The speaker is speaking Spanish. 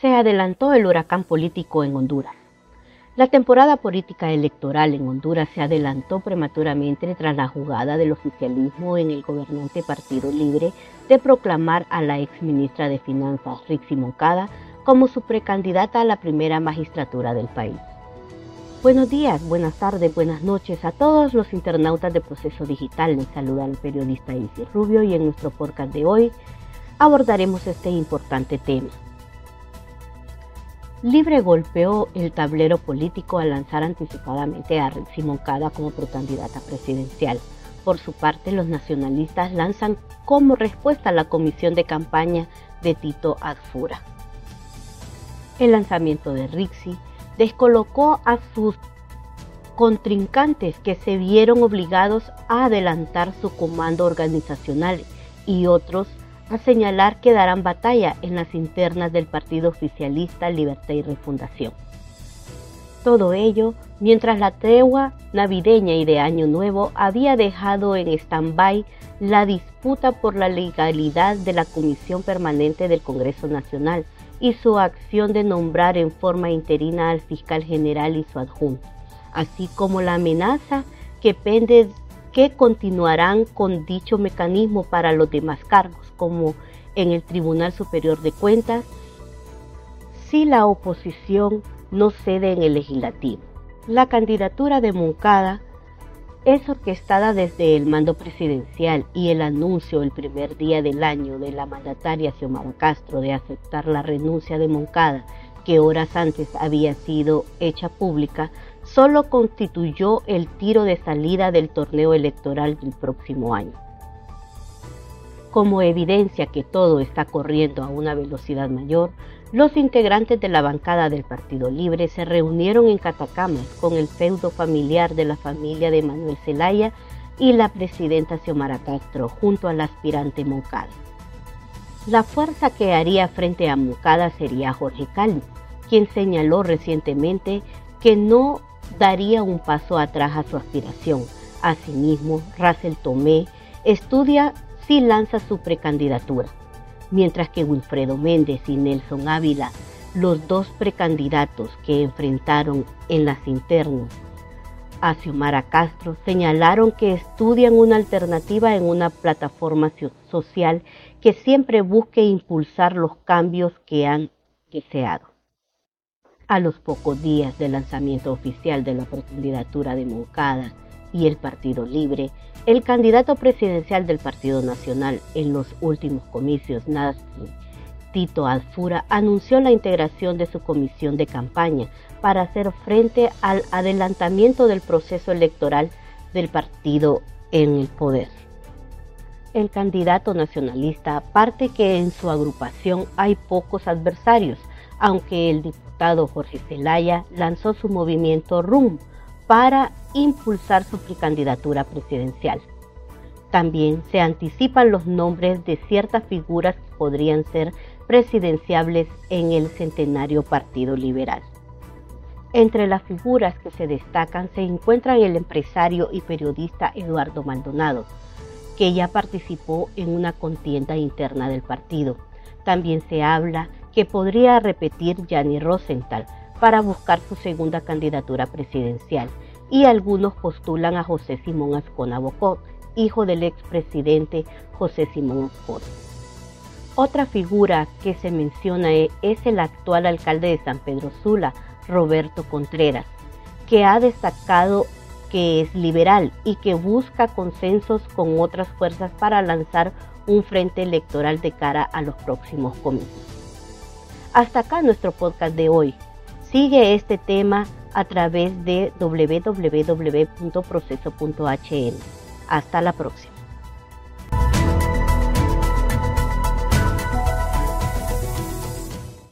Se adelantó el huracán político en Honduras. La temporada política electoral en Honduras se adelantó prematuramente tras la jugada del oficialismo en el gobernante Partido Libre de proclamar a la ex ministra de Finanzas, Rixi Moncada, como su precandidata a la primera magistratura del país. Buenos días, buenas tardes, buenas noches a todos los internautas de Proceso Digital. Les saluda el periodista Isis Rubio y en nuestro podcast de hoy abordaremos este importante tema. Libre golpeó el tablero político al lanzar anticipadamente a Rixi Moncada como precandidata presidencial. Por su parte, los nacionalistas lanzan como respuesta a la comisión de campaña de Tito Adfura. El lanzamiento de Rixi descolocó a sus contrincantes que se vieron obligados a adelantar su comando organizacional y otros a señalar que darán batalla en las internas del partido oficialista Libertad y Refundación. Todo ello mientras la tregua navideña y de Año Nuevo había dejado en stand-by la disputa por la legalidad de la Comisión Permanente del Congreso Nacional y su acción de nombrar en forma interina al fiscal general y su adjunto, así como la amenaza que pende que continuarán con dicho mecanismo para los demás cargos, como en el Tribunal Superior de Cuentas, si la oposición no cede en el legislativo. La candidatura de Moncada es orquestada desde el mando presidencial y el anuncio el primer día del año de la mandataria Xiomara Castro de aceptar la renuncia de Moncada, que horas antes había sido hecha pública, solo constituyó el tiro de salida del torneo electoral del próximo año. Como evidencia que todo está corriendo a una velocidad mayor, los integrantes de la bancada del Partido Libre se reunieron en Catacamas con el feudo familiar de la familia de Manuel Zelaya y la presidenta Xiomara Castro junto al aspirante Moncada. La fuerza que haría frente a Moncada sería Jorge Cali, quien señaló recientemente que no daría un paso atrás a su aspiración. Asimismo, Russell Tomé estudia si lanza su precandidatura mientras que Wilfredo Méndez y Nelson Ávila, los dos precandidatos que enfrentaron en las internas a Xiomara Castro, señalaron que estudian una alternativa en una plataforma social que siempre busque impulsar los cambios que han deseado. A los pocos días del lanzamiento oficial de la precandidatura de Moncada y el Partido Libre, el candidato presidencial del Partido Nacional en los últimos comicios, Tito Alfura, anunció la integración de su comisión de campaña para hacer frente al adelantamiento del proceso electoral del partido en el poder. El candidato nacionalista aparte que en su agrupación hay pocos adversarios, aunque el diputado Jorge Zelaya lanzó su movimiento RUM para impulsar su precandidatura presidencial. También se anticipan los nombres de ciertas figuras que podrían ser presidenciables en el centenario Partido Liberal. Entre las figuras que se destacan se encuentra el empresario y periodista Eduardo Maldonado, que ya participó en una contienda interna del partido. También se habla que podría repetir Gianni Rosenthal, para buscar su segunda candidatura presidencial y algunos postulan a José Simón Ascona Bocot, hijo del expresidente José Simón Ascona. Otra figura que se menciona e-, es el actual alcalde de San Pedro Sula, Roberto Contreras, que ha destacado que es liberal y que busca consensos con otras fuerzas para lanzar un frente electoral de cara a los próximos comicios. Hasta acá nuestro podcast de hoy. Sigue este tema a través de www.proceso.hn. Hasta la próxima.